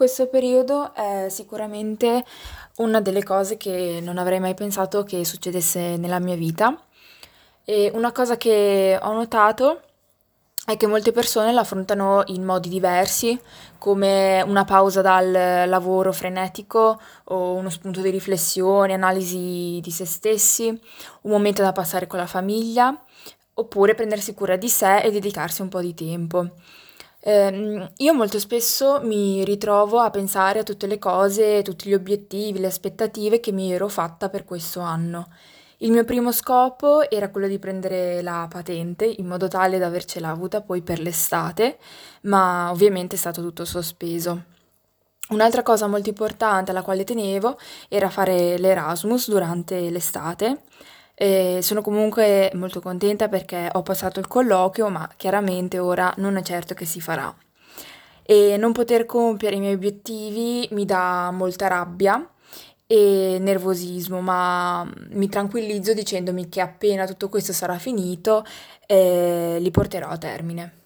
Questo periodo è sicuramente una delle cose che non avrei mai pensato che succedesse nella mia vita e una cosa che ho notato è che molte persone la affrontano in modi diversi, come una pausa dal lavoro frenetico o uno spunto di riflessione, analisi di se stessi, un momento da passare con la famiglia, oppure prendersi cura di sé e dedicarsi un po' di tempo. Ehm, io molto spesso mi ritrovo a pensare a tutte le cose, tutti gli obiettivi, le aspettative che mi ero fatta per questo anno. Il mio primo scopo era quello di prendere la patente in modo tale da avercela avuta poi per l'estate, ma ovviamente è stato tutto sospeso. Un'altra cosa molto importante alla quale tenevo era fare l'Erasmus durante l'estate. E sono comunque molto contenta perché ho passato il colloquio, ma chiaramente ora non è certo che si farà. E non poter compiere i miei obiettivi mi dà molta rabbia e nervosismo, ma mi tranquillizzo dicendomi che appena tutto questo sarà finito, eh, li porterò a termine.